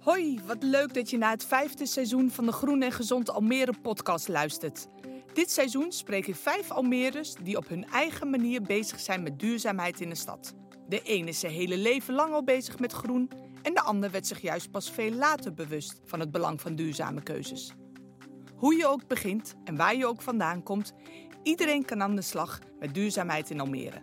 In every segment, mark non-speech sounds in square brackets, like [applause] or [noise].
Hoi, wat leuk dat je naar het vijfde seizoen van de Groen en Gezond Almere podcast luistert. Dit seizoen spreek ik vijf Almeres die op hun eigen manier bezig zijn met duurzaamheid in de stad. De ene is zijn hele leven lang al bezig met groen en de ander werd zich juist pas veel later bewust van het belang van duurzame keuzes. Hoe je ook begint en waar je ook vandaan komt, iedereen kan aan de slag met duurzaamheid in Almere.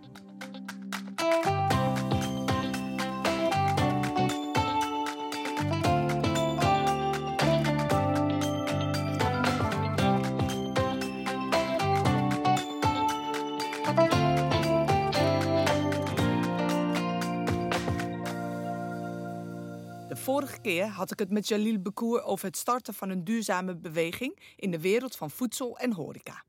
Vorige keer had ik het met Jalil Bekoer over het starten van een duurzame beweging in de wereld van voedsel en horeca.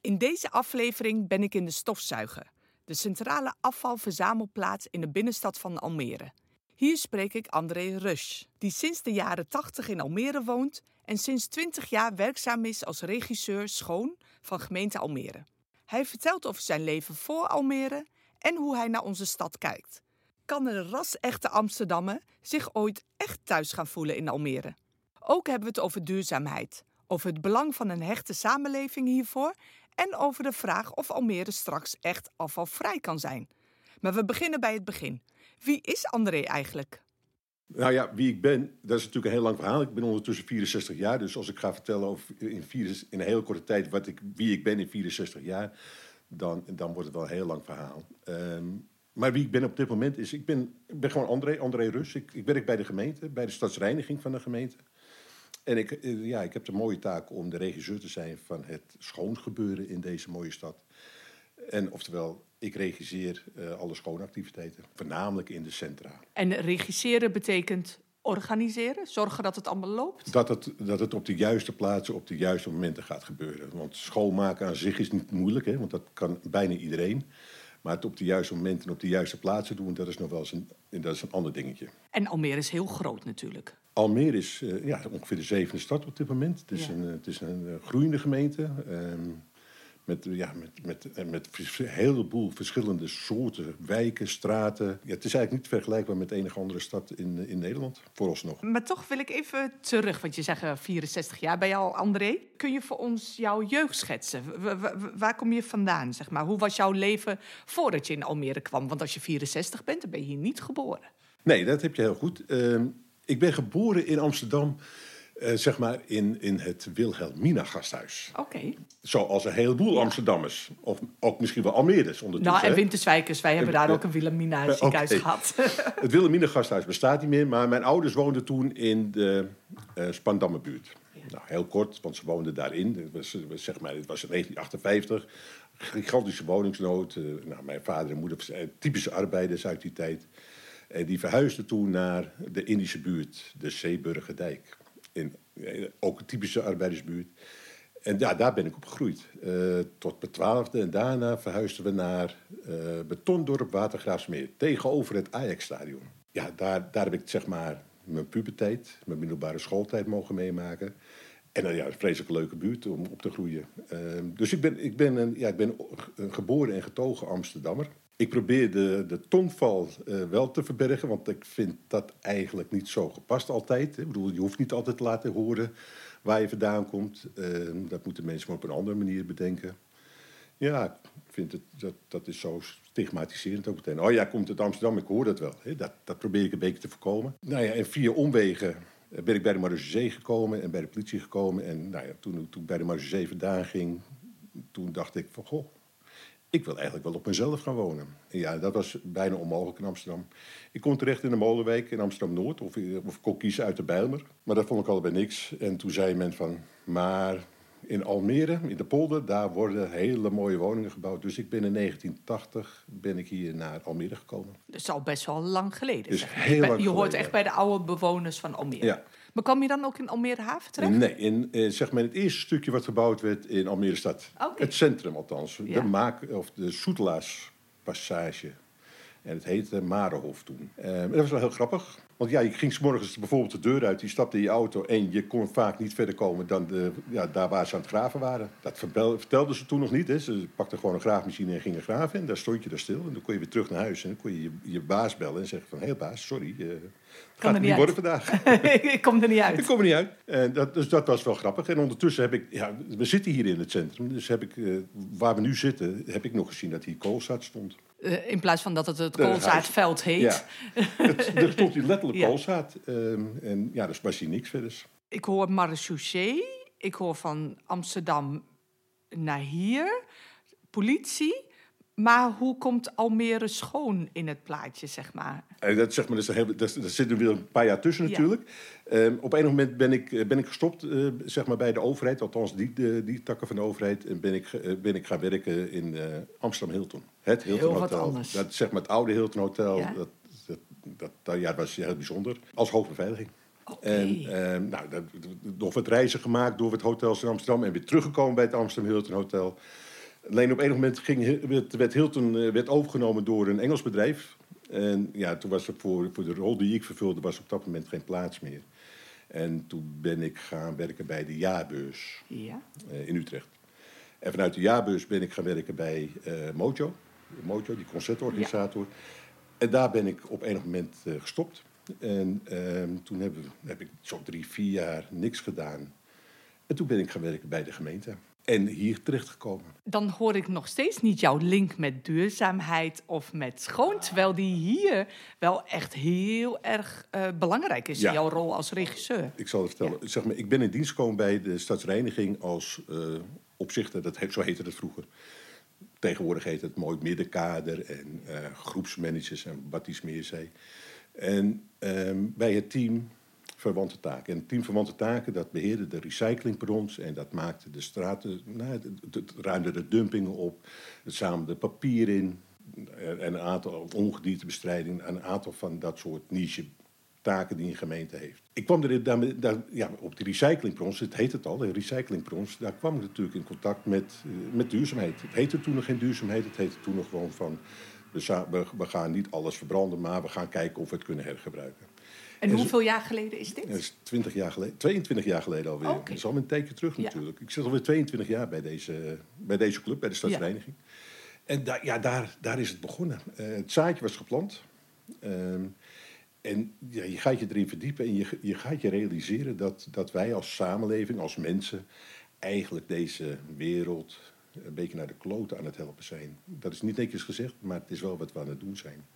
In deze aflevering ben ik in de stofzuiger, de centrale afvalverzamelplaats in de binnenstad van Almere. Hier spreek ik André Rush, die sinds de jaren 80 in Almere woont en sinds 20 jaar werkzaam is als regisseur schoon van gemeente Almere. Hij vertelt over zijn leven voor Almere en hoe hij naar onze stad kijkt. Kan een ras-echte Amsterdammer zich ooit echt thuis gaan voelen in Almere? Ook hebben we het over duurzaamheid, over het belang van een hechte samenleving hiervoor en over de vraag of Almere straks echt afvalvrij kan zijn. Maar we beginnen bij het begin. Wie is André eigenlijk? Nou ja, wie ik ben, dat is natuurlijk een heel lang verhaal. Ik ben ondertussen 64 jaar, dus als ik ga vertellen over in, in een hele korte tijd wat ik, wie ik ben in 64 jaar, dan, dan wordt het wel een heel lang verhaal. Ehm, maar wie ik ben op dit moment is, ik ben, ik ben gewoon André, André Rus. Ik, ik werk bij de gemeente, bij de stadsreiniging van de gemeente. En ik, eh, ja, ik heb de mooie taak om de regisseur te zijn van het schoongebeuren in deze mooie stad. En oftewel, ik regisseer uh, alle schoonactiviteiten, voornamelijk in de centra. En regisseren betekent organiseren, zorgen dat het allemaal loopt? Dat het, dat het op de juiste plaatsen, op de juiste momenten gaat gebeuren. Want schoonmaken aan zich is niet moeilijk, hè, want dat kan bijna iedereen. Maar het op de juiste momenten en op de juiste plaatsen doen, dat is nog wel eens een, dat is een ander dingetje. En Almere is heel groot natuurlijk. Almere is uh, ja, ongeveer de zevende stad op dit moment. Het is ja. een, het is een uh, groeiende gemeente. Um, met, ja, met, met, met een heleboel verschillende soorten wijken, straten. Ja, het is eigenlijk niet vergelijkbaar met enige andere stad in, in Nederland, vooralsnog. Maar toch wil ik even terug, want je zegt 64 jaar ben je al, André. Kun je voor ons jouw jeugd schetsen? Waar, waar kom je vandaan, zeg maar? Hoe was jouw leven voordat je in Almere kwam? Want als je 64 bent, dan ben je hier niet geboren. Nee, dat heb je heel goed. Uh, ik ben geboren in Amsterdam... Uh, zeg maar in, in het Wilhelmina gasthuis. Oké. Okay. Zoals een heleboel ja. Amsterdammers. Of ook misschien wel Almeerders ondertussen. Nou, en Winterswijkers. Wij hebben en, daar ook een Wilhelmina ziekenhuis okay. gehad. [laughs] het Wilhelmina gasthuis bestaat niet meer. Maar mijn ouders woonden toen in de uh, Spandammerbuurt. Ja. Nou, heel kort, want ze woonden daarin. Het was, zeg maar, het was 1958. Gigantische woningsnood. Uh, nou, mijn vader en moeder typische arbeiders uit die tijd. En die verhuisden toen naar de Indische buurt, de Zeeburgerdijk in, ook een typische arbeidersbuurt. En ja, daar ben ik opgegroeid. Uh, tot mijn twaalfde. En daarna verhuisden we naar uh, Betondorp Watergraafsmeer. Tegenover het Ajax-stadion. Ja, daar, daar heb ik zeg maar mijn puberteit, mijn middelbare schooltijd mogen meemaken. En ja, een vreselijk leuke buurt om op te groeien. dus ik ben, ik, ben een, ja, ik ben een geboren en getogen Amsterdammer. Ik probeer de, de tongval uh, wel te verbergen, want ik vind dat eigenlijk niet zo gepast altijd. Ik bedoel, je hoeft niet altijd te laten horen waar je vandaan komt. Uh, dat moeten mensen maar op een andere manier bedenken. Ja, ik vind het, dat, dat is zo stigmatiserend ook meteen. Oh ja, komt uit Amsterdam, ik hoor dat wel. Dat, dat probeer ik een beetje te voorkomen. Nou ja, en via omwegen ben ik bij de Marseillais gekomen en bij de politie gekomen. En nou ja, toen, toen ik bij de Marseillais vandaan ging, toen dacht ik van, goh, ik wil eigenlijk wel op mezelf gaan wonen. En ja, dat was bijna onmogelijk in Amsterdam. Ik kom terecht in de Molenwijk in Amsterdam-Noord, of, of ik kon kiezen uit de Bijlmer. Maar dat vond ik allebei niks. En toen zei men van, maar in Almere, in de polder, daar worden hele mooie woningen gebouwd. Dus ik ben in 1980 ben ik hier naar Almere gekomen. Dat is al best wel lang geleden. Dus heel lang je hoort geleden, echt bij de oude bewoners van Almere. Ja. Maar kwam je dan ook in Almere Haven terecht? Nee, in eh, zeg maar het eerste stukje wat gebouwd werd in Almere Stad. Okay. Het centrum althans. Ja. De, maak, of de Soetelaarspassage. En het heette Marenhof toen. Uh, dat was wel heel grappig. Want ja, je ging s morgens bijvoorbeeld de deur uit, je stapte in je auto en je kon vaak niet verder komen dan de, ja, daar waar ze aan het graven waren. Dat vertelden ze toen nog niet. Hè. Ze pakten gewoon een graafmachine en gingen graven en daar stond je daar stil. En dan kon je weer terug naar huis en dan kon je je, je baas bellen en zeggen van... hé hey, baas, sorry, uh, gaat het niet worden vandaag. [laughs] [laughs] ik kom er niet uit. Ik kom er niet uit. En dat, dus dat was wel grappig. En ondertussen heb ik... Ja, we zitten hier in het centrum, dus heb ik, uh, waar we nu zitten, heb ik nog gezien dat hier koolzaad stond. Uh, in plaats van dat het het koolzaadveld heet. Ja. het, er stond hier letterlijk [laughs] ja. koolzaad. Um, en ja, dus was hier niks verder. Ik hoor marechaussee. Ik hoor van Amsterdam naar hier. Politie. Maar hoe komt Almere schoon in het plaatje, zeg maar? Dat, zeg maar, dat, is, dat, dat zit er weer een paar jaar tussen natuurlijk. Ja. Um, op een moment ben ik, ben ik gestopt uh, zeg maar bij de overheid, althans die, de, die takken van de overheid. En ben ik, uh, ben ik gaan werken in Amsterdam Hilton. Het Hilton heel Hotel. Dat, zeg maar het oude Hilton Hotel. Ja. Dat, dat, dat, dat, ja, dat was heel bijzonder. Als hoofdbeveiliging. Okay. En uh, nou, dat, nog wat reizen gemaakt door het hotels in Amsterdam en weer teruggekomen bij het Amsterdam Hilton Hotel. Alleen op een moment ging, werd, werd Hilton werd overgenomen door een Engels bedrijf. En ja, toen was er voor, voor de rol die ik vervulde, was op dat moment geen plaats meer. En toen ben ik gaan werken bij de jaarbeurs ja. uh, in Utrecht. En vanuit de jaarbeurs ben ik gaan werken bij uh, Mojo. Mojo, die concertorganisator. Ja. En daar ben ik op enig moment uh, gestopt. En toen heb, heb ik zo drie, vier jaar niks gedaan. En toen ben ik gaan werken bij de gemeente en hier terechtgekomen. Dan hoor ik nog steeds niet jouw link met duurzaamheid of met schoon, terwijl die hier wel echt heel erg uh, belangrijk is, ja. jouw rol als regisseur. Ik zal het vertellen. Ja. Zeg maar, ik ben in dienst gekomen bij de stadsreiniging als uh, opzichter, dat heet, zo heette het vroeger. Tegenwoordig heet het mooi middenkader en uh, groepsmanagers en wat iets meer zei. En bij het team verwante taken. En team verwante taken dat beheerde de recycling per ons en dat maakte de straten, nou, het, ruimde de dumpingen op, het zamelde papier in en een aantal ongediertebestrijding, een aantal van dat soort niche taken die een gemeente heeft. Ik kwam er daar, ja, op de recyclingprons, het heet het al, de recyclingprons, daar kwam ik natuurlijk in contact met, met duurzaamheid. Het heette toen nog geen duurzaamheid, het heette toen nog gewoon van, we gaan niet alles verbranden, maar we gaan kijken of we het kunnen hergebruiken. En hoeveel jaar geleden is dit? Dat is 20 jaar geleden, 22 jaar geleden alweer. Okay. Dat is al een teken terug natuurlijk. Ja. Ik zit alweer 22 jaar bij deze, bij deze club, bij de stadsvereniging. Ja. En da, ja, daar, daar is het begonnen. Uh, het zaadje was geplant. Um, en ja, je gaat je erin verdiepen en je, je gaat je realiseren dat, dat wij als samenleving, als mensen, eigenlijk deze wereld een beetje naar de kloten aan het helpen zijn. Dat is niet netjes gezegd, maar het is wel wat we aan het doen zijn.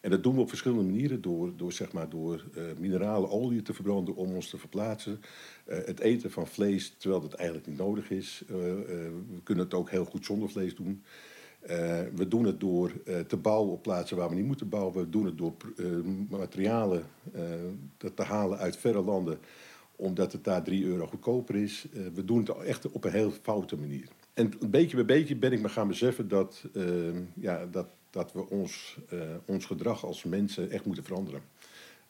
En dat doen we op verschillende manieren. Door, door, zeg maar, door uh, minerale olie te verbranden om ons te verplaatsen. Uh, het eten van vlees terwijl dat eigenlijk niet nodig is. Uh, we kunnen het ook heel goed zonder vlees doen. we doen het door te bouwen op plaatsen waar we niet moeten bouwen. We doen het door materialen te halen uit verre landen omdat het daar 3 euro goedkoper is. we doen het echt op een heel foute manier. En beetje bij beetje ben ik me gaan beseffen dat, ja, dat dat we ons, uh, ons gedrag als mensen echt moeten veranderen.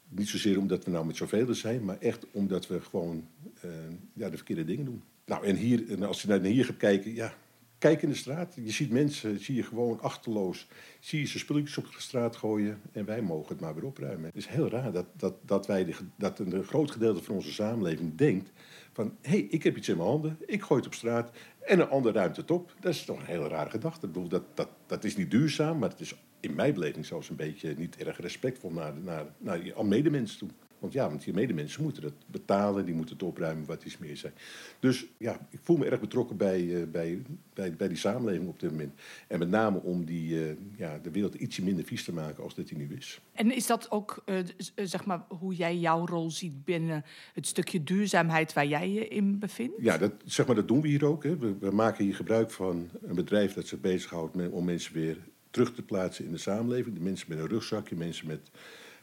Niet zozeer omdat we nou met zoveel zijn, maar echt omdat we gewoon uh, ja, de verkeerde dingen doen. Nou, en, hier, en als je naar hier gaat kijken, ja, kijk in de straat. Je ziet mensen, zie je gewoon achterloos, zie je ze spulletjes op de straat gooien en wij mogen het maar weer opruimen. Het is heel raar dat, dat, dat, wij de, dat een groot gedeelte van onze samenleving denkt van, hé, hey, ik heb iets in mijn handen, ik gooi het op straat en een ander ruimt het op. Dat is toch een hele rare gedachte. Bedoel, dat, dat, dat is niet duurzaam, maar het is in mijn beleving zelfs een beetje niet erg respectvol naar, naar, naar je medemensen toe. Want ja, want je medemensen moeten het betalen, die moeten het opruimen, wat iets meer zijn. Dus ja, ik voel me erg betrokken bij, uh, bij, bij, bij die samenleving op dit moment. En met name om die, uh, ja, de wereld ietsje minder vies te maken als dat die nu is. En is dat ook uh, zeg maar, hoe jij jouw rol ziet binnen het stukje duurzaamheid waar jij je in bevindt? Ja, dat, zeg maar, dat doen we hier ook. Hè. We, we maken hier gebruik van een bedrijf dat zich bezighoudt met, om mensen weer terug te plaatsen in de samenleving. De mensen met een rugzakje, mensen met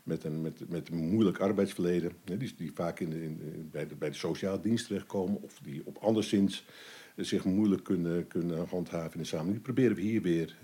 met een, met, met een moeilijk arbeidsverleden, die, die vaak in de, in, bij, de, bij de sociale dienst terechtkomen of die op anderszins zich moeilijk kunnen, kunnen handhaven in de samenleving. Die proberen we hier weer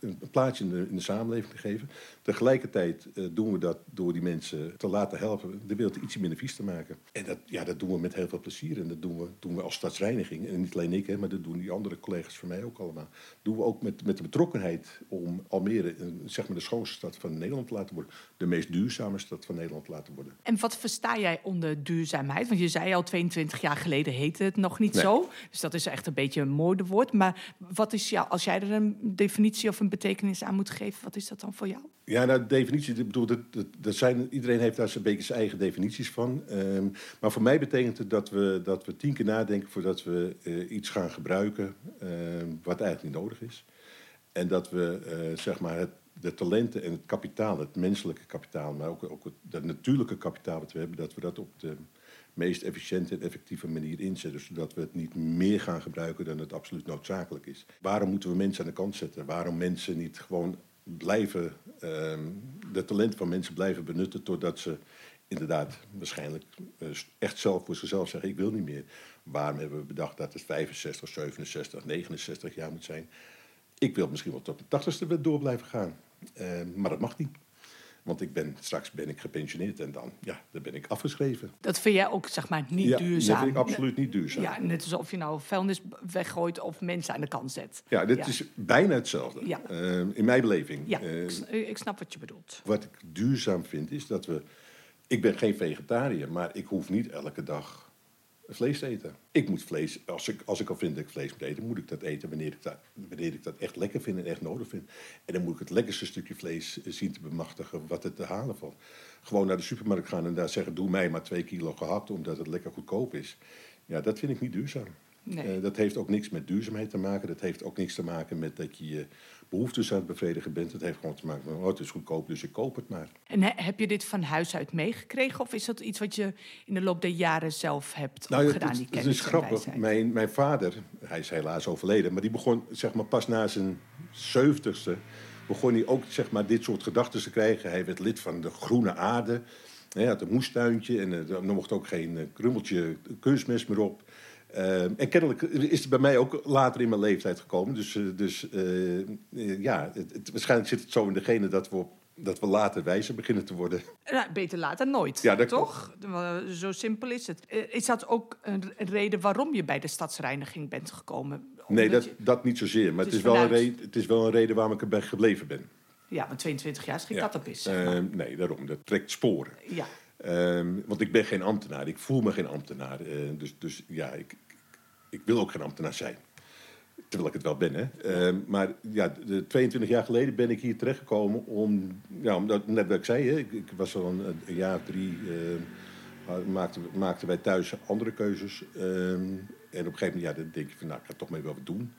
een plaatsje in de, in de, samenleving te geven. Tegelijkertijd doen we dat door die mensen te laten helpen de wereld iets minder vies te maken. En dat, ja, dat doen we met heel veel plezier. En dat doen we, doen we als stadsreiniging. En niet alleen ik, hè, maar dat doen die andere collega's van mij ook allemaal. Dat doen we ook met, met de betrokkenheid om Almere zeg maar de schoonste stad van Nederland te laten worden. De meest duurzame stad van Nederland te laten worden. En wat versta jij onder duurzaamheid? Want je zei al 22 jaar geleden heette het nog niet zo. Dus dat is echt een beetje een modewoord. Maar wat is jou, als jij er een definitie of een betekenis aan moet geven, wat is dat dan voor jou? Ja, nou, de definitie, ik bedoel, dat, dat, zijn, iedereen heeft daar zijn beetje zijn eigen definities van. Ehm, maar voor mij betekent het dat we, dat we tien keer nadenken voordat we uh, iets gaan gebruiken ehm, wat eigenlijk niet nodig is. En dat we uh, zeg maar het, de talenten en het kapitaal, het menselijke kapitaal, maar ook, ook het, natuurlijke kapitaal dat we hebben, dat we dat op de meest efficiënte en effectieve manier inzetten, zodat we het niet meer gaan gebruiken dan het absoluut noodzakelijk is. Waarom moeten we mensen aan de kant zetten? Waarom mensen niet gewoon blijven, uh, de talenten van mensen blijven benutten totdat ze inderdaad waarschijnlijk uh, echt zelf voor zichzelf zeggen: Ik wil niet meer. Waarom hebben we bedacht dat het 65, 67, 69 jaar moet zijn? Ik wil misschien wel tot de 80ste door blijven gaan. Uh, maar dat mag niet. Want ik ben, straks ben ik gepensioneerd en dan, ja, dan ben ik afgeschreven. Dat vind jij ook, zeg maar, niet duurzaam? dat vind ik absoluut niet duurzaam. Ja, net alsof je nou vuilnis weggooit of mensen aan de kant zet. Ja, dit is bijna hetzelfde. Ja. Uh, in mijn beleving. Ja, uh, ik snap wat je bedoelt. Wat ik duurzaam vind, is dat we... Ik ben geen vegetariër, maar ik hoef niet elke dag vlees eten. Ik moet vlees, als ik, als ik al vind dat ik vlees moet eten, moet ik dat eten wanneer ik dat, wanneer ik dat echt lekker vind en echt nodig vind. En dan moet ik het lekkerste stukje vlees zien te bemachtigen wat het te halen valt. Gewoon naar de supermarkt gaan en daar zeggen, doe mij maar twee kilo gehakt omdat het lekker goedkoop is. Ja, dat vind ik niet duurzaam. Nee. Uh, dat heeft ook niks met duurzaamheid te maken. Dat heeft ook niks te maken met dat je je behoeftes aan het bevredigen bent. Het heeft gewoon te maken met, oh, het is goedkoop, dus ik koop het maar. En heb je dit van huis uit meegekregen? Of is dat iets wat je in de loop der jaren zelf hebt nou, gedaan? Het, die het is grappig. Mijn, mijn vader, hij is helaas overleden... maar die begon zeg maar, pas na zijn zeventigste... begon hij ook zeg maar, dit soort gedachten te krijgen. Hij werd lid van de Groene Aarde... Hij had een moestuintje en er mocht ook geen eh, krummeltje kunstmest meer op. Uh, en kennelijk is het bij mij ook later in mijn leeftijd gekomen. Dus, uh, dus uh, ja, het, het, waarschijnlijk zit het zo in degene dat we, dat we later wijzer beginnen te worden. Nou, beter later nooit, ja, dat toch? Zo simpel is het. Is dat ook een reden waarom je bij de stadsreiniging bent gekomen? nee, dat, dat niet zozeer. Maar het, is, wel een reden, het is wel een reden waarom ik erbij gebleven ben. Ja, maar 22 jaar schiet ja. dat op is. Zeg nee, daarom. Dat trekt sporen. Ja. Um, want ik ben geen ambtenaar, ik voel me geen ambtenaar. Uh, dus, dus ja, ik, ik wil ook geen ambtenaar zijn. Terwijl ik het wel ben, hè. Uh, maar ja, de, 22 jaar geleden ben ik hier terechtgekomen om... Ja, omdat, net wat ik zei, hè, ik, ik was al een, jaar of drie... Uh, maakten, maakten wij thuis andere keuzes. Ehm, en op een gegeven moment ja, dan denk je van... Nou, ik ga toch mee wel wat doen.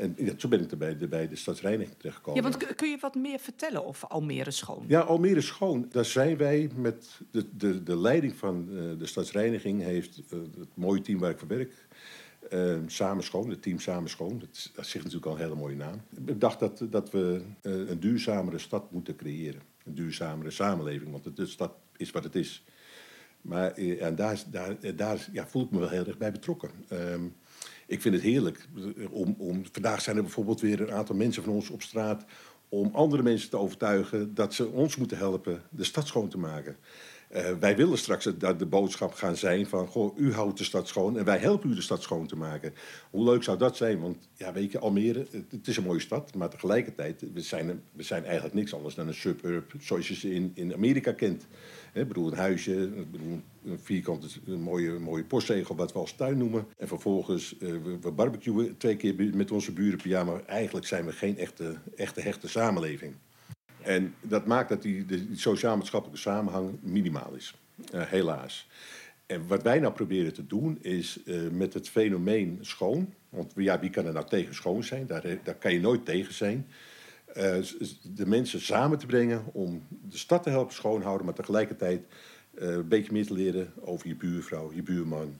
En ja, zo ben ik er bij de, bij de stadsreiniging terechtgekomen. Ja, want kun je wat meer vertellen over Almere Schoon? Ja, Almere Schoon, daar zijn wij met de, de, de leiding van uh, de stadsreiniging... heeft uh, het mooie team waar ik voor werk... Uh, Samen Schoon, het team Samen Schoon, dat, dat zegt natuurlijk al een hele mooie naam. Ik dacht dat, dat we een duurzamere stad moeten creëren. Een duurzamere samenleving, want de stad is wat het is. Maar en daar, daar, daar ja, voel ik me wel heel erg bij betrokken. Ik vind het heerlijk. Om, om, vandaag zijn er bijvoorbeeld weer een aantal mensen van ons op straat om andere mensen te overtuigen dat ze ons moeten helpen de stad schoon te maken. Uh, wij willen straks dat de boodschap gaan zijn van... Goh, u houdt de stad schoon en wij helpen u de stad schoon te maken. Hoe leuk zou dat zijn? Want ja, weet je, Almere, het, het is een mooie stad... maar tegelijkertijd, we zijn, we zijn eigenlijk niks anders dan een suburb... zoals je ze in, in Amerika kent. Ik bedoel, een huisje, een vierkante, een mooie, mooie postzegel, wat we als tuin noemen. En vervolgens, uh, we, barbecuen twee keer met onze buren per jaar... maar eigenlijk zijn we geen echte, echte hechte samenleving. En dat maakt dat die, die sociaal-maatschappelijke samenhang minimaal is. Uh, helaas. En wat wij nou proberen te doen is uh, met het fenomeen schoon. Want ja, wie kan er nou tegen schoon zijn? Daar, eh, daar kan je nooit tegen zijn. Uh, de mensen samen te brengen om de stad te helpen schoonhouden, maar tegelijkertijd een beetje meer te leren over je buurvrouw, je buurman.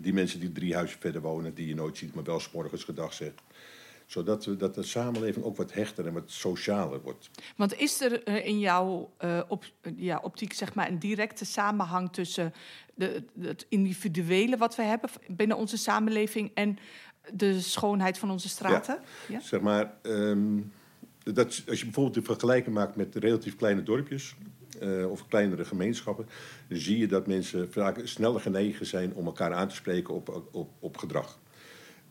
die mensen die drie huizen verder wonen, die je nooit ziet, maar wel s morgens gedag zegt zodat we, dat de samenleving ook wat hechter en wat socialer wordt. Want is er in jouw op, ja, optiek zeg maar, een directe samenhang tussen de, het individuele wat we hebben binnen onze samenleving en de schoonheid van onze straten? Ja. Zeg maar, ehm, dat, als je bijvoorbeeld de vergelijking maakt met relatief kleine dorpjes uh, of kleinere gemeenschappen, dan zie je dat mensen vaak sneller genegen zijn om elkaar aan te spreken op, op, op gedrag.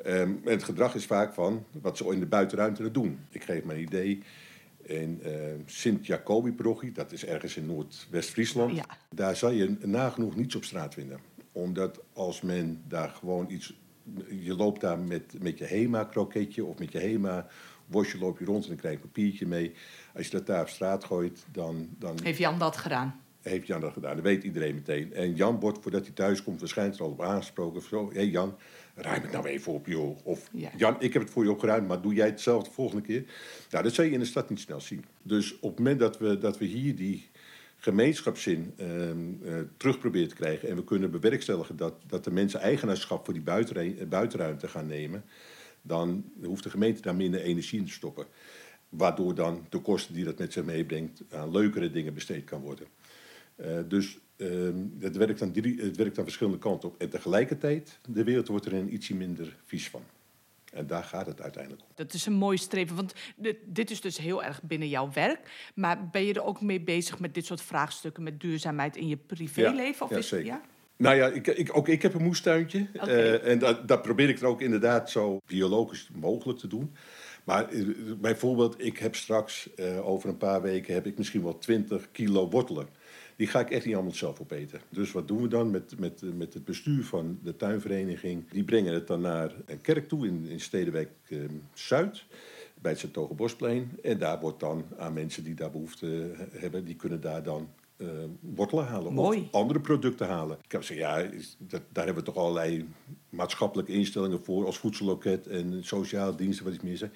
Um, en het gedrag is vaak van wat ze in de buitenruimte doen. Ik geef mijn idee. In uh, Sint-Jacobi-parochie, dat is ergens in Noordwest-Friesland, ja. daar zal je nagenoeg niets op straat vinden. Omdat als men daar gewoon iets. Je loopt daar met, met je HEMA-kroketje of met je HEMA-worstje loop je rond en dan krijg je een papiertje mee. Als je dat daar op straat gooit, dan. dan Heeft Jan dat gedaan? Heeft Jan dat gedaan, dat weet iedereen meteen. En Jan wordt, voordat hij thuis komt, waarschijnlijk er al op aangesproken. Zo, hé hey Jan, ruim het nou even op, joh. Of Jan, ik heb het voor je opgeruimd, maar doe jij het zelf de volgende keer? Nou, dat zou je in de stad niet snel zien. Dus op het moment dat we, dat we hier die gemeenschapszin uh, uh, terug proberen te krijgen... en we kunnen bewerkstelligen dat, dat de mensen eigenaarschap voor die buitenruimte gaan nemen... dan hoeft de gemeente daar minder energie in te stoppen. Waardoor dan de kosten die dat met zich meebrengt aan leukere dingen besteed kan worden. Uh, dus uh, het, werkt aan drie, het werkt aan verschillende kanten op. En tegelijkertijd, de wereld wordt er een ietsje minder vies van. En daar gaat het uiteindelijk om. Dat is een mooi streven, want dit, dit, is dus heel erg binnen jouw werk. Maar ben je er ook mee bezig met dit soort vraagstukken, met duurzaamheid in je privéleven? Ja, of ja, is, zeker. Ja? Nou ja, ik, ik, ook ik heb een moestuintje. Okay. Uh, en dat, dat, probeer ik er ook inderdaad zo biologisch mogelijk te doen. Maar eh, bijvoorbeeld, ik heb straks, uh, over een paar weken, heb ik misschien wel 20 kilo wortelen. Die ga ik echt niet allemaal zelf opeten. Dus wat doen we dan met, met, met het bestuur van de tuinvereniging? Die brengen het dan naar een kerk toe in, in Stedenwijk uh, Zuid bij het Bosplein. En daar wordt dan aan mensen die daar behoefte hebben, die kunnen daar dan uh, wortelen halen. Mooi. Of andere producten halen. Ik kan zeggen, ja, dat, daar hebben we toch allerlei maatschappelijke instellingen voor, als voedselloket en sociale diensten, wat iets meer zijn.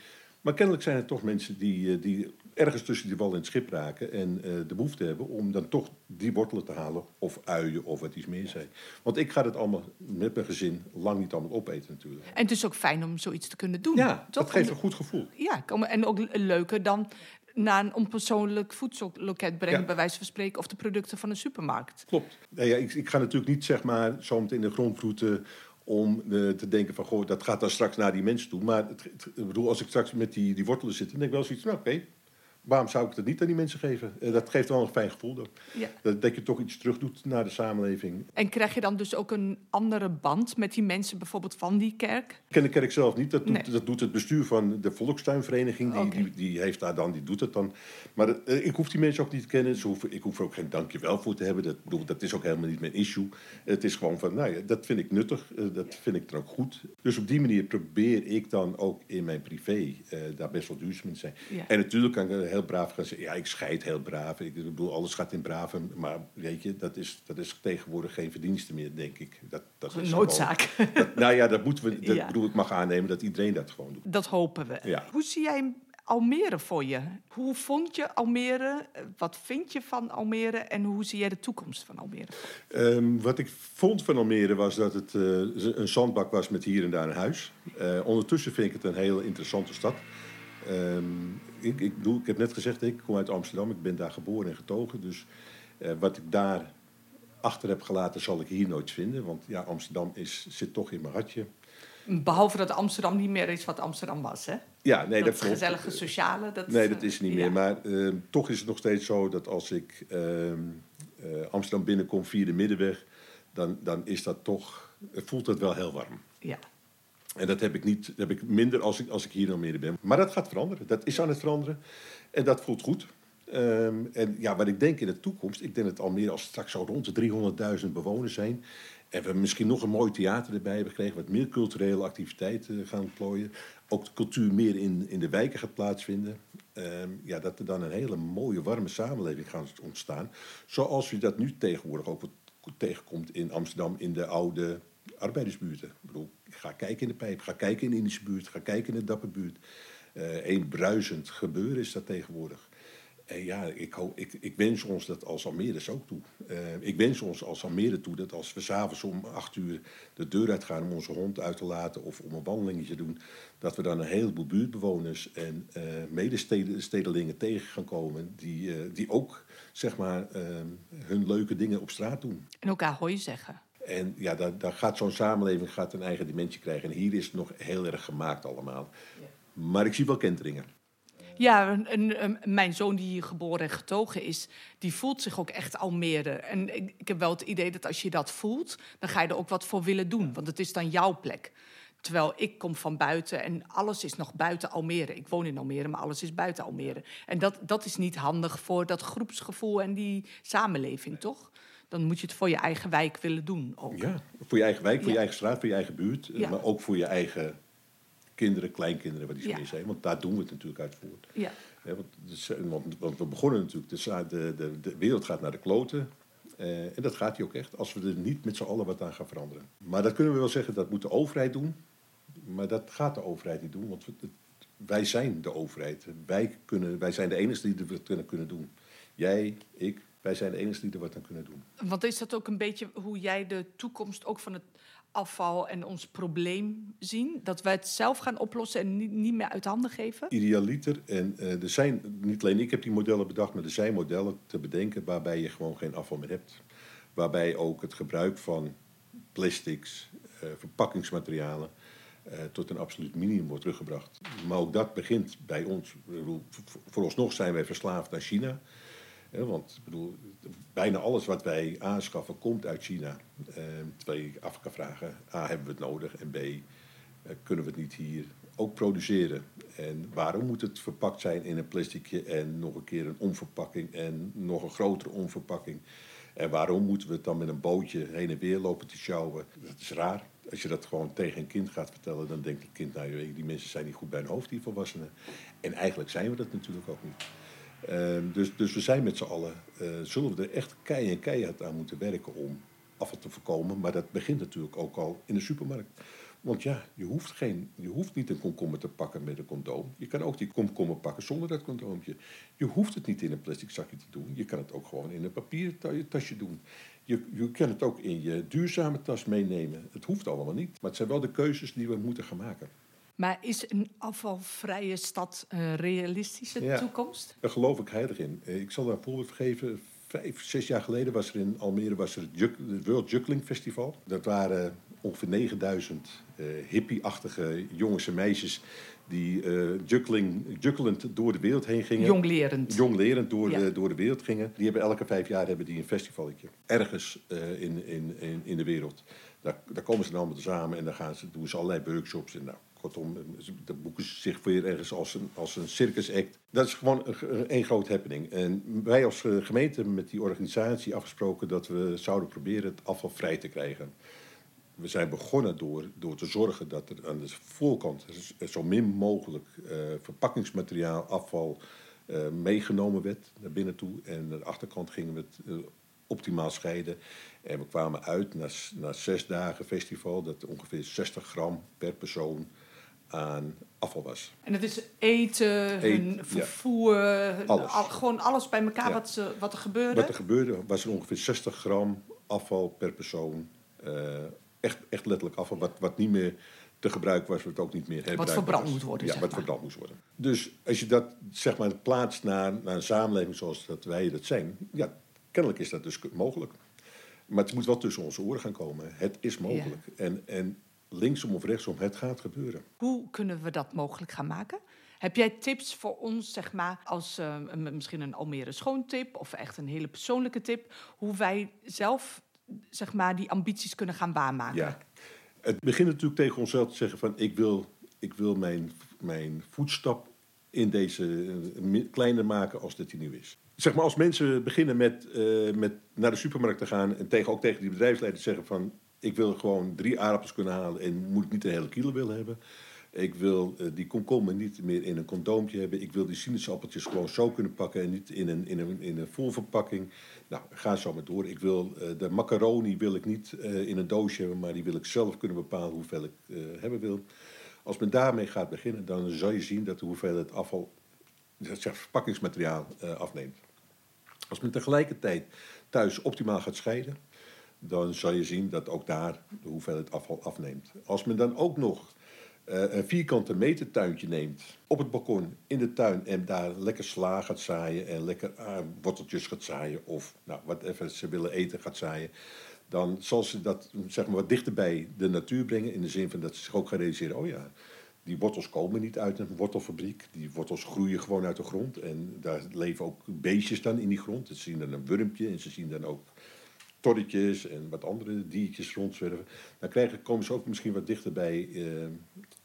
Maar kennelijk zijn er toch mensen die, eh, die ergens tussen die wal en het schip raken en uh, de behoefte hebben om dan toch die wortelen te halen of uien of wat iets meer zijn. Want ik ga het allemaal met mijn gezin lang niet allemaal opeten natuurlijk. En het is ook fijn om zoiets te kunnen doen. Ja, dat geeft een goed gevoel. Ja, en ook leuker dan naar een onpersoonlijk voedselloket brengen, bij wijze van spreken, of de producten van een supermarkt. Klopt. Nee, ja, ik, ik, ga natuurlijk niet zeg maar zo in de grond om uh, te denken van, goh, dat gaat dan straks naar die mensen toe. Maar het, het, ik bedoel, als ik straks met die, die wortelen zit, dan denk ik wel zoiets, nou oké, waarom zou ik dat niet aan die mensen geven? Uh, dat geeft wel een fijn gevoel. Dan. Ja. Dat, dat je toch iets terug doet naar de samenleving. En krijg je dan dus ook een andere band met die mensen, bijvoorbeeld van die kerk? Ik ken de kerk zelf niet. Dat doet, nee. dat doet het bestuur van de Volkstuinvereniging. Die, okay. die, die, heeft daar dan, die doet het dan. Maar uh, ik hoef die mensen ook niet te kennen. Ze hoeven, ik hoef er ook geen dankjewel voor te hebben. Dat, bedoel, dat is ook helemaal niet mijn issue. Het is gewoon van, nou ja, dat vind ik nuttig. Uh, dat vind ik dan ook goed. Dus op die manier probeer ik dan ook in mijn privé daar best wel duurzaam in te zijn. Ja. En natuurlijk kan ik heel braaf gaan zeggen... ja, ik scheid heel braaf. Ik bedoel, alles gaat in braaf. Maar weet je, dat is, dat is tegenwoordig geen verdienste meer, denk ik. Dat, dat is noodzaak. Gewoon, dat, nou ja, dat moeten we... [laughs] Dat ja. bedoel, ik mag aannemen dat iedereen dat gewoon doet. Dat hopen we. Ja. Hoe zie jij Almere voor je? Hoe vond je Almere? Wat vind je van Almere? En hoe zie jij de toekomst van Almere? Um, wat ik vond van Almere was dat het uh, een zandbak was met hier en daar een huis. Uh, ondertussen vind ik het een heel interessante stad. Um, ik, ik, bedoel, ik heb net gezegd, ik kom uit Amsterdam. Ik ben daar geboren en getogen. Dus uh, wat ik daar achter heb gelaten, zal ik hier nooit vinden. Want ja, Amsterdam is, zit toch in mijn hartje. Behalve dat Amsterdam niet meer is wat Amsterdam was, hè? Ja, nee, dat, dat gezellige sociale. Dat, nee, dat is niet ja. meer. Maar uh, toch is het nog steeds zo dat als ik uh, Amsterdam binnenkom via de Middenweg, dan, dan is dat toch, voelt het wel heel warm. Ja. En dat heb ik, niet, heb ik minder als ik, als ik hier dan meer ben. Maar dat gaat veranderen. Dat is aan het veranderen. En dat voelt goed. Um, en ja, wat ik denk in de toekomst, ik denk dat Almere als straks zo rond de 300.000 bewoners zijn. En we misschien nog een mooi theater erbij hebben gekregen, wat meer culturele activiteiten gaan plooien. Ook de cultuur meer in, in de wijken gaat plaatsvinden. Um, ja, dat er dan een hele mooie, warme samenleving gaat ontstaan. Zoals je dat nu tegenwoordig ook tegenkomt in Amsterdam, in de oude arbeidersbuurten. Ik bedoel, ga kijken in de pijp, ga kijken in de Indische buurt, ga kijken in de Dapperbuurt. Uh, een bruisend gebeuren is dat tegenwoordig. En ja, ik, hoop, ik, ik wens ons dat als Almere ook toe. Uh, ik wens ons als Almere toe dat als we s'avonds om acht uur de deur uitgaan om onze hond uit te laten of om een wandelingetje te doen, dat we dan een heleboel buurtbewoners en uh, medestedelingen tegen gaan komen die, die ook zeg maar hun leuke dingen op straat doen. En elkaar hooi zeggen. En ja, daar, daar gaat zo'n samenleving gaat een eigen dimensie krijgen. En hier is het nog heel erg gemaakt allemaal. Maar ik zie wel kenteringen. Ja, een, een, mijn zoon die hier geboren en getogen is, die voelt zich ook echt Almere. En ik, ik, heb wel het idee dat als je dat voelt, dan ga je er ook wat voor willen doen. Want het is dan jouw plek. Terwijl ik kom van buiten en alles is nog buiten Almere. Ik woon in Almere, maar alles is buiten Almere. En dat, dat is niet handig voor dat groepsgevoel en die samenleving, toch? Dan moet je het voor je eigen wijk willen doen. Ook. Ja, voor je eigen wijk, voor je eigen straat, voor je eigen buurt. Ja. Maar ook voor je eigen kinderen, kleinkinderen, wat die zo zijn. Want daar doen we het natuurlijk uit voort. Ja. want, dus, want, we begonnen natuurlijk, de, de, de, wereld gaat naar de kloten. Uh, en dat gaat hij ook echt, als we er niet met z'n allen wat aan gaan veranderen. Maar dat kunnen we wel zeggen, dat moet de overheid doen. Maar dat gaat de overheid niet doen, want wij zijn de overheid. Wij, kunnen, wij zijn de enige die het kunnen doen. Jij, ik, wij zijn de enige die er wat aan kunnen doen. Want is dat ook een beetje hoe jij de toekomst ook van het afval en ons probleem zien? Dat wij het zelf gaan oplossen en niet, niet meer uit handen geven? Idealiter. En uh, er zijn, niet alleen ik heb die modellen bedacht, maar er zijn modellen te bedenken waarbij je gewoon geen afval meer hebt. Waarbij ook het gebruik van plastics, uh, verpakkingsmaterialen uh, tot een absoluut minimum wordt teruggebracht. Maar ook dat begint bij ons. Vooralsnog zijn wij verslaafd aan China. Want ik bedoel, bijna alles wat wij aanschaffen komt uit China. Uh, terwijl je vragen, A, hebben we het nodig? En B, uh, kunnen we het niet hier ook produceren? En waarom moet het verpakt zijn in een plasticje en nog een keer een omverpakking en nog een grotere omverpakking? En waarom moeten we het dan met een bootje heen en weer lopen te sjouwen? Dat is raar. Als je dat gewoon tegen een kind gaat vertellen, dan denkt het kind, nou die mensen zijn niet goed bij hun hoofd, die volwassenen. En eigenlijk zijn we dat natuurlijk ook niet. Uh, dus, dus we zijn met z'n allen, uh, zullen we er echt kei en keihard aan moeten werken om afval te voorkomen. Maar dat begint natuurlijk ook al in de supermarkt. Want ja, je hoeft, geen, je hoeft niet een komkommer te pakken met een condoom. Je kan ook die komkommer pakken zonder dat condoompje. Je hoeft het niet in een plastic zakje te doen. Je kan het ook gewoon in een papieren tasje doen. Je, je kan het ook in je duurzame tas meenemen. Het hoeft allemaal niet. Maar het zijn wel de keuzes die we moeten gaan maken. Maar is een afvalvrije stad een realistische ja, toekomst? Daar geloof ik heilig in. Eh, ik zal daar een voorbeeld geven. Vijf, zes jaar geleden was er in Almere was er het World Juggling Festival. Dat waren ongeveer 9000 uh, hippie-achtige jongens en meisjes die uh, juggling, juggelend door de wereld heen gingen. Jonglerend. Jonglerend door, de, door de wereld gingen. Die hebben elke vijf jaar hebben die een festivaletje. Ergens uh, in, in, in, in de wereld. Daar, daar komen ze allemaal samen en dan gaan ze, doen ze allerlei workshops. En nou, kortom, dan boeken zich weer ergens als een, als een circus act. Dat is gewoon een groot happening. En wij als gemeente met die organisatie afgesproken dat we zouden proberen het afval vrij te krijgen we zijn begonnen door, door te zorgen dat er aan de voorkant zo min mogelijk uh, verpakkingsmateriaal, afval uh, meegenomen werd naar binnen toe. En aan de achterkant gingen we het optimaal scheiden. En we kwamen uit na, na zes dagen festival dat ongeveer 60 gram per persoon aan afval was. En dat is eten, Eet, vervoer, alles. Al, gewoon alles bij elkaar ja. wat, wat er gebeurde? Wat er gebeurde was er ongeveer 60 gram afval per persoon echt, echt letterlijk afval, wat, wat niet meer te gebruiken was, wat ook niet meer Wat verbrand moet worden. Ja, wat verbrand moest worden. Dus als je dat zeg maar plaatst naar, naar een samenleving zoals dat wij dat zijn, ja, kennelijk is dat dus mogelijk. Maar het moet wel tussen onze oren gaan komen. Het is mogelijk. En, en linksom of rechtsom, het gaat gebeuren. Hoe kunnen we dat mogelijk gaan maken? Heb jij tips voor ons, zeg maar, als uh, misschien een Almere schoontip of echt een hele persoonlijke tip, hoe wij zelf zeg maar, die ambities kunnen gaan waarmaken. Ja. Het begint natuurlijk tegen onszelf te zeggen van ik wil, ik wil mijn, mijn voetstap in deze eh, kleiner maken als dat die nu is. Zeg maar als mensen beginnen met, uh, met naar de supermarkt te gaan en tegen, ook tegen die bedrijfsleiders zeggen van ik wil gewoon drie aardappels kunnen halen en moet niet een hele kilo willen hebben. Ik wil uh, die komkommer niet meer in een condoompje hebben. Ik wil die sinaasappeltjes gewoon zo kunnen pakken en niet in een, in een, in een volverpakking. Nou, ga zo maar door. Ik wil uh, de macaroni wil ik niet uh, in een doosje hebben, maar die wil ik zelf kunnen bepalen hoeveel ik hebben wil. Als men daarmee gaat beginnen, dan zal je zien dat de hoeveelheid afval, zeg, verpakkingsmateriaal, afneemt. Als men tegelijkertijd thuis optimaal gaat scheiden, dan zal je zien dat ook daar de hoeveelheid afval afneemt. Als men dan ook nog uh, een vierkante meter tuintje neemt op het balkon in de tuin en daar lekker sla gaat zaaien en lekker uh, worteltjes gaat zaaien of nou, wat even ze willen eten gaat zaaien, dan zal ze dat zeg maar, wat dichter bij de natuur brengen. In de zin van dat ze zich ook gaan realiseren: oh ja, die wortels komen niet uit een wortelfabriek. Die wortels groeien gewoon uit de grond. En daar leven ook beestjes dan in die grond. Ze zien dan een wurmpje en ze zien dan ook torretjes en wat andere diertjes rondzwerven. Dan krijgen, komen ze ook misschien wat dichter bij, eh,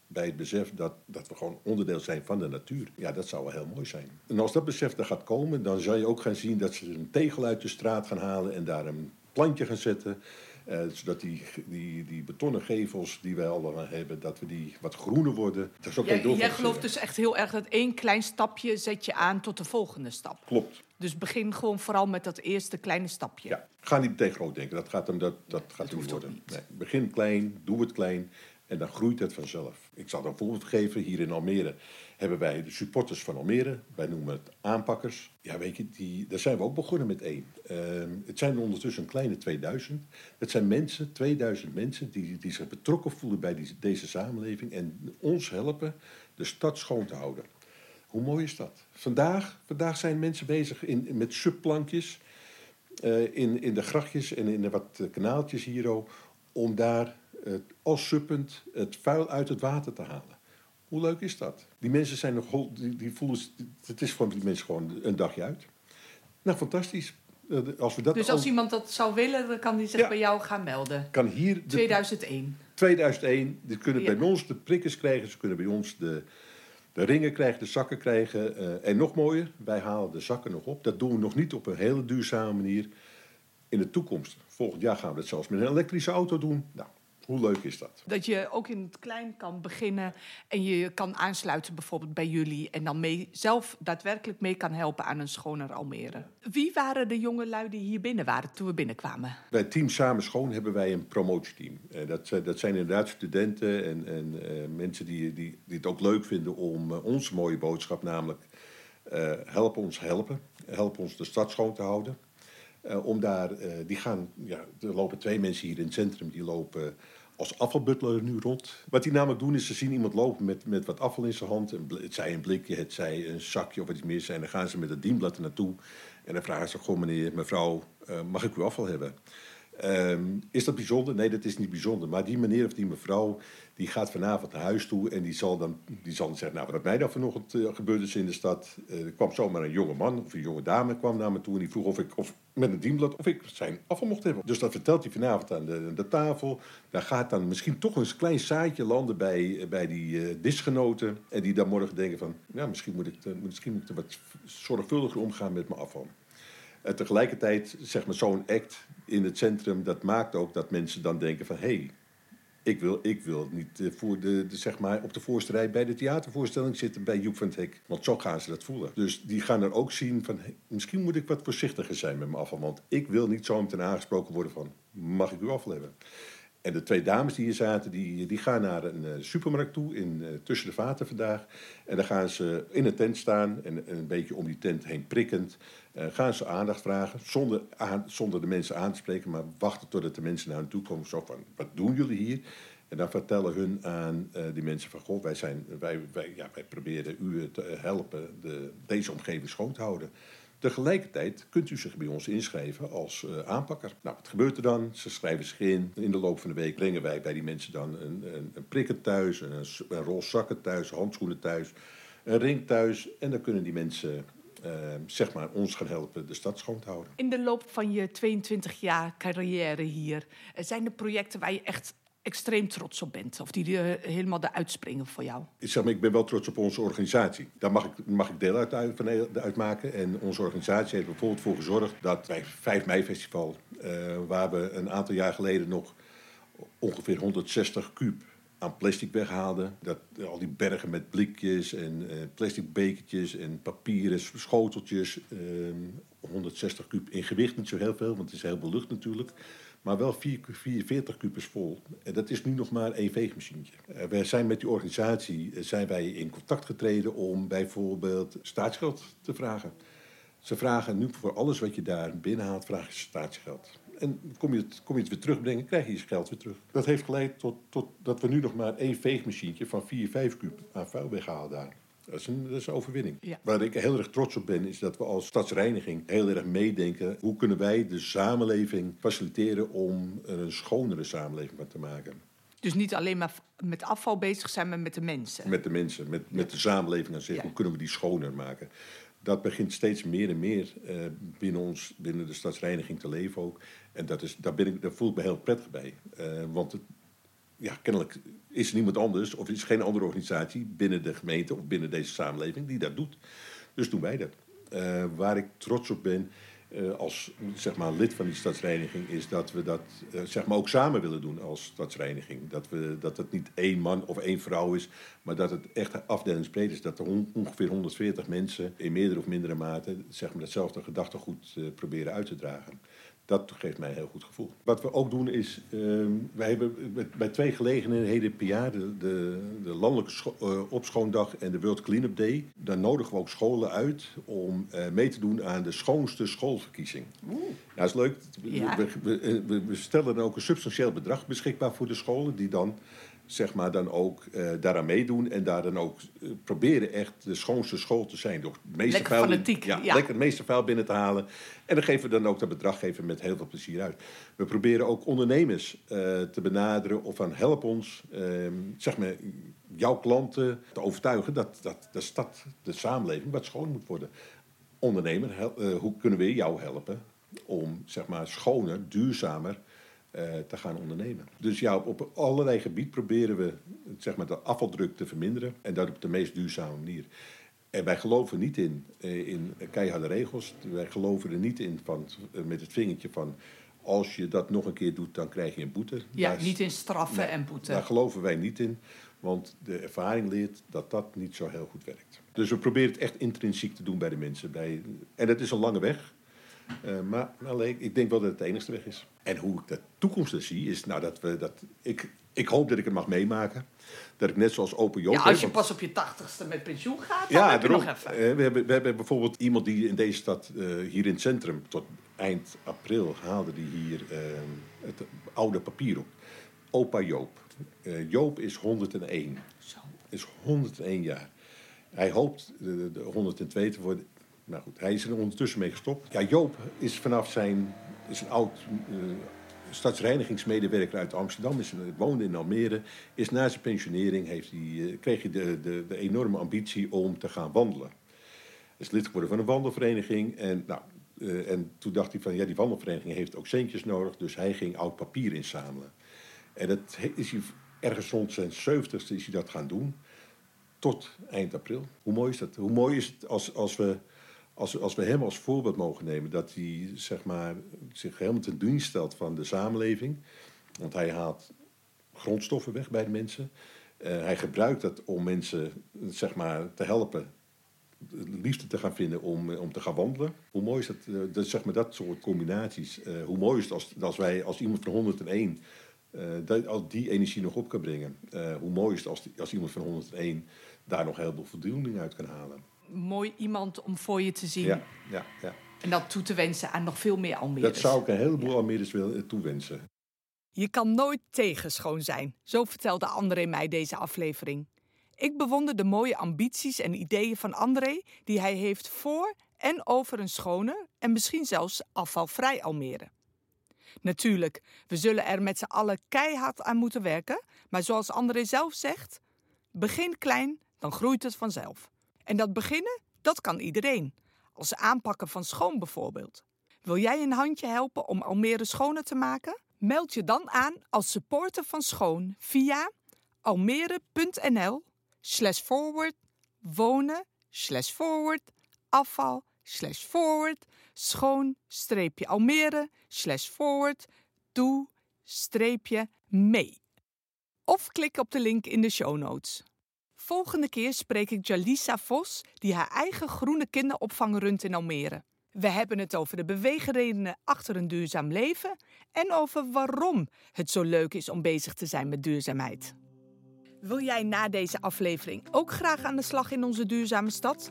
bij het besef dat, dat we gewoon onderdeel zijn van de natuur. Ja, dat zou wel heel mooi zijn. En als dat besef er gaat komen, dan zal je ook gaan zien dat ze een tegel uit de straat gaan halen en daar een plantje gaan zetten. Uh, zodat die, die, die betonnen gevels die wij al hebben, dat we die wat groener worden. Dat is ook jij, jij gelooft dus echt heel erg dat één klein stapje zet je aan tot de volgende stap. Klopt. Dus begin gewoon vooral met dat eerste kleine stapje. Ja, ga niet te groot denken. Dat gaat hem dat, dat gaat niet worden. Nee, begin klein, doe het klein en dan groeit het vanzelf. Ik zal een voorbeeld geven. Hier in Almere hebben wij de supporters van Almere. Wij noemen het aanpakkers. Ja, weet je, die, daar zijn we ook begonnen met één. Ehm, het zijn ondertussen een kleine 2000. Dat zijn mensen, 2000 mensen, die, die zich betrokken voelen bij die, deze samenleving en ons helpen de stad schoon te houden. Hoe mooi is dat? Vandaag, vandaag zijn mensen bezig in, met subplankjes uh, in, in de grachtjes en in de wat kanaaltjes hier om daar uh, als suppend het vuil uit het water te halen. Hoe leuk is dat? Die mensen zijn nog, die, die voelen, het is voor die mensen gewoon een dagje uit. Nou, fantastisch. Eh, als we dat dus als iemand dat zou willen, dan kan hij zich bij jou gaan melden. Kan hier 2001. 2001. Die kunnen bij ons de prikkers krijgen. Ze kunnen bij ons de, de ringen krijgen, de zakken krijgen. Uh, en nog mooier, wij halen de zakken nog op. Dat doen we nog niet op een hele duurzame manier. In de toekomst, volgend jaar gaan we dat zelfs met een elektrische auto doen. Nou, hoe leuk is dat? Dat je ook in het klein kan beginnen en je kan aansluiten bijvoorbeeld bij jullie en dan mee, zelf daadwerkelijk mee kan helpen aan een schoner Almere. Wie waren de jonge lui die hier binnen waren toen we binnenkwamen? Bij team Samen Schoon hebben wij een promotieteam. Eh, dat, dat zijn inderdaad studenten en, en uh, mensen die, die, die het ook leuk vinden om uh, onze mooie boodschap, namelijk uh, help ons helpen, help ons de stad schoon te houden. Om daar, die gaan, ja, er lopen twee mensen hier in het centrum, die lopen als afvalbutler nu rond. Wat die namelijk doen is, ze zien iemand lopen met, met wat afval in zijn hand. Het zij een blikje, het zij een zakje of iets meer. En dan gaan ze met het dienblad er naartoe. En dan vragen ze, goh meneer, mevrouw, uh, mag ik uw afval hebben? Um, is dat bijzonder? Nee, dat is niet bijzonder. Maar die meneer of die mevrouw, die gaat vanavond naar huis toe en die zal dan, die zal dan zeggen, nou wat mij dan vanochtend uh, gebeurd is in de stad. Uh, er kwam zomaar een jonge man of een jonge dame kwam naar me toe en die vroeg of ik, of met een dienblad, of ik zijn afval mocht hebben. Dus dat vertelt hij vanavond aan de, de tafel. Daar gaat dan misschien toch een klein zaadje landen bij, bij die uh, disgenoten. En die dan morgen denken van, ja, misschien moet ik, misschien moet ik er wat zorgvuldiger omgaan met mijn afval. En tegelijkertijd, zeg maar, zo'n act in het centrum, dat maakt ook dat mensen dan denken van... hé, hey, ik wil, ik wil niet eh, voor de, zeg maar op de voorste rij bij de theatervoorstelling zitten bij Joep van het Hek. Want zo gaan ze dat voelen. Dus die gaan er ook zien van, misschien moet ik wat voorzichtiger zijn met mijn afval. Want ik wil niet zo meteen aangesproken worden van, mag ik uw afval hebben? En de twee dames die hier zaten, die, die gaan naar een uh, supermarkt toe in, uh, tussen de vaten vandaag. En dan gaan ze in een tent staan en, en een beetje om die tent heen prikkend. Uh, gaan ze aandacht vragen, zonder, aan, zonder de mensen aan te spreken, maar wachten totdat de mensen naar hen toe komen. Zo van, wat doen jullie hier? En dan vertellen hun aan die mensen van, goh, wij, zijn, wij, wij, ja, wij proberen u te helpen de, deze omgeving schoon te houden. Tegelijkertijd kunt u zich bij ons inschrijven als aanpakker. Nou, wat gebeurt er dan? Ze schrijven zich in. In de loop van de week brengen wij bij die mensen dan een, een, een prikken thuis, een, een rol zakken thuis, handschoenen thuis, een ring thuis. En dan kunnen die mensen uh, zeg maar ons gaan helpen de stad schoon te houden. In de loop van je 22 jaar carrière hier, zijn er projecten waar je echt extreem trots op bent? Of die uh, helemaal eruit springen voor jou? Ik, zeg maar, ik ben wel trots op onze organisatie. Daar mag ik, mag ik deel uit, uit, van uitmaken. En onze organisatie heeft bijvoorbeeld voor gezorgd dat wij 5 mei festival... Uh, waar we een aantal jaar geleden nog ongeveer 160 kuub aan plastic weghaalden. Dat, al die bergen met blikjes en uh, plastic bekertjes en papieren schoteltjes. 160 kuub in gewicht, niet zo heel veel, want het is heel veel lucht natuurlijk maar wel 44 kubus vol. En dat is nu nog maar één veegmachientje. Uh, wij zijn met die organisatie uh, zijn wij in contact getreden om bijvoorbeeld staatsgeld te vragen. Ze vragen nu voor alles wat je daar binnenhaalt, vragen je staatsgeld. En kom je, het, kom je het weer terugbrengen, krijg je je geld weer terug. Dat heeft geleid tot, tot dat we nu nog maar één veegmachientje van 4, 5 kub aan vuil weghalen daar. Dat is een, dat is een overwinning. Ja. Waar ik heel erg trots op ben, is dat we als stadsreiniging heel erg meedenken. Hoe kunnen wij de samenleving faciliteren om er een schonere samenleving van te maken? Dus niet alleen maar met afval bezig zijn, maar met de mensen. Met de mensen, met, met de samenleving aan zich. Ja. Hoe kunnen we die schoner maken? Dat begint steeds meer en meer eh, binnen, ons, binnen de stadsreiniging te leven ook. En dat is, daar, ben ik, daar voel ik me heel prettig bij. Eh, want het, ja, kennelijk is niemand anders, of is geen andere organisatie binnen de gemeente of binnen deze samenleving die dat doet. Dus doen wij dat. Eh, waar ik trots op ben eh, als zeg maar, lid van die stadsreiniging, is dat we dat eh, zeg maar ook samen willen doen als stadsreiniging. Dat, we, dat het niet één man of één vrouw is, maar dat het echt afdelingsbreed is. Dat er on- ongeveer 140 mensen in meerdere of mindere mate zeg maar, hetzelfde gedachtegoed eh, proberen uit te dragen. Dat geeft mij een heel goed gevoel. Wat we ook doen is, ehm, wij hebben bij- twee gelegenheden per jaar, de, de, de Landelijke Scho- eh, Opschoondag en de World Cleanup Day, daar nodigen we ook scholen uit om eh, mee te doen aan de schoonste schoolverkiezing. Nou, dat is leuk. Ja. We, we, we- we stellen dan ook een substantieel bedrag beschikbaar voor de scholen, die dan zeg maar dan ook eh, daaraan meedoen en daar dan ook eh, proberen echt de schoonste school te zijn. Door het meeste Lekker vuil- fanatiek, Ja, ja. lekker het meeste vuil binnen te halen. En dan geven we dan ook dat bedraggever met heel veel plezier uit. We proberen ook ondernemers eh, te benaderen of van help ons, ehm, zeg maar, jouw klanten te overtuigen dat, dat de stad, de samenleving wat schoon moet worden. Ondernemer, hel- hoe kunnen we jou helpen om zeg maar, schoner, duurzamer te gaan ondernemen. Dus ja, op, op allerlei gebieden proberen we zeg maar, de afvaldruk te verminderen en dat op de meest duurzame manier. En wij geloven niet in, eh, in keiharde regels. Wij geloven er niet in van, eh, met het vingertje van... als je dat nog een keer doet, dan krijg je een boete. Ja, Daar niet in straffen Nee, en boete. Daar geloven wij niet in. Want de ervaring leert dat dat niet zo heel goed werkt. Dus we proberen het echt intrinsiek te doen bij de mensen. Bij, en dat is een lange weg. Eh, maar alleen, ik denk wel dat het de enigste weg is. En hoe ik de toekomst er zie, is nou dat we dat. Ik, ik hoop dat ik het mag meemaken. Dat ik net zoals Open Joop. ja, als je want- pas op je tachtigste met pensioen gaat, dan ja, heb je nog even. Eh, we, hebben, we hebben bijvoorbeeld iemand die in deze stad, eh, hier in het centrum, tot eind april haalde die hier het oude papier op. Opa Joop. Joop is 101. Zo. Is 101 jaar. Hij hoopt de, de 102 te worden. Nou goed, hij is er ondertussen mee gestopt. Ja, Joop is vanaf zijn. is een oud. eh, stadsreinigingsmedewerker uit Amsterdam, woonde in Almere. Is na zijn pensionering heeft hij, eh, kreeg hij de, de, de enorme ambitie om te gaan wandelen. Is lid geworden van een wandelvereniging. En, nou, eh, en toen dacht hij van ja, die wandelvereniging heeft ook centjes nodig. Dus hij ging oud papier inzamelen. En dat is hij ergens rond zijn 70ste is hij dat gaan doen. Tot eind april. Hoe mooi is dat? Hoe mooi is het als, als, we, als, als we hem als voorbeeld mogen nemen. Dat hij zeg maar, zich helemaal ten dienst stelt van de samenleving. Want hij haalt grondstoffen weg bij de mensen. Eh, hij gebruikt dat om mensen zeg maar, te helpen de liefde te gaan vinden om, eh, om te gaan wandelen. Hoe mooi is dat, eh, dat, zeg maar dat soort combinaties. Hoe mooi is het als, als wij als iemand van 101 eh, dat, als die energie nog op kan brengen. Hoe mooi is het als, als iemand van 101 daar nog heel veel voldoening uit kan halen. Mooi iemand om voor je te zien. Ja, ja, ja. En dat toe te wensen aan nog veel meer Almere's. Dat zou ik een heleboel Almeres willen toewensen. Je kan nooit tegen schoon zijn, zo vertelde André mij deze aflevering. Ik bewonder de mooie ambities en ideeën van André die hij heeft voor en over een schone en misschien zelfs afvalvrij Almere. Natuurlijk, we zullen er met z'n allen keihard aan moeten werken, maar zoals André zelf zegt, begin klein, dan groeit het vanzelf. En dat beginnen, dat kan iedereen. Als aanpakken van schoon bijvoorbeeld. Wil jij een handje helpen om Almere schoner te maken? Meld je dan aan als supporter van Schoon via almere.nl slash forward wonen slash forward afval slash forward schoon streepje Almere slash forward doe streepje mee. Of klik op de link in de show notes. Volgende keer spreek ik Jalisa Vos, die haar eigen groene kinderopvang runt in Almere. We hebben het over de beweegredenen achter een duurzaam leven en over waarom het zo leuk is om bezig te zijn met duurzaamheid. Wil jij na deze aflevering ook graag aan de slag in onze duurzame stad?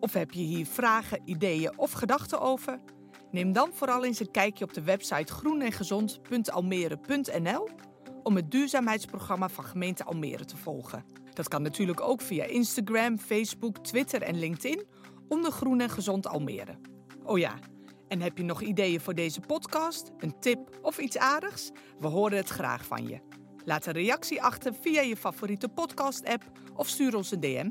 Of heb je hier vragen, ideeën of gedachten over? Neem dan vooral eens een kijkje op de website groenengezond.almere.nl om het duurzaamheidsprogramma van gemeente Almere te volgen. Dat kan natuurlijk ook via Instagram, Facebook, Twitter en LinkedIn onder Groen en Gezond Almere. Oh ja, en heb je nog ideeën voor deze podcast, een tip of iets aardigs? We horen het graag van je. Laat een reactie achter via je favoriete podcast-app of stuur ons een DM.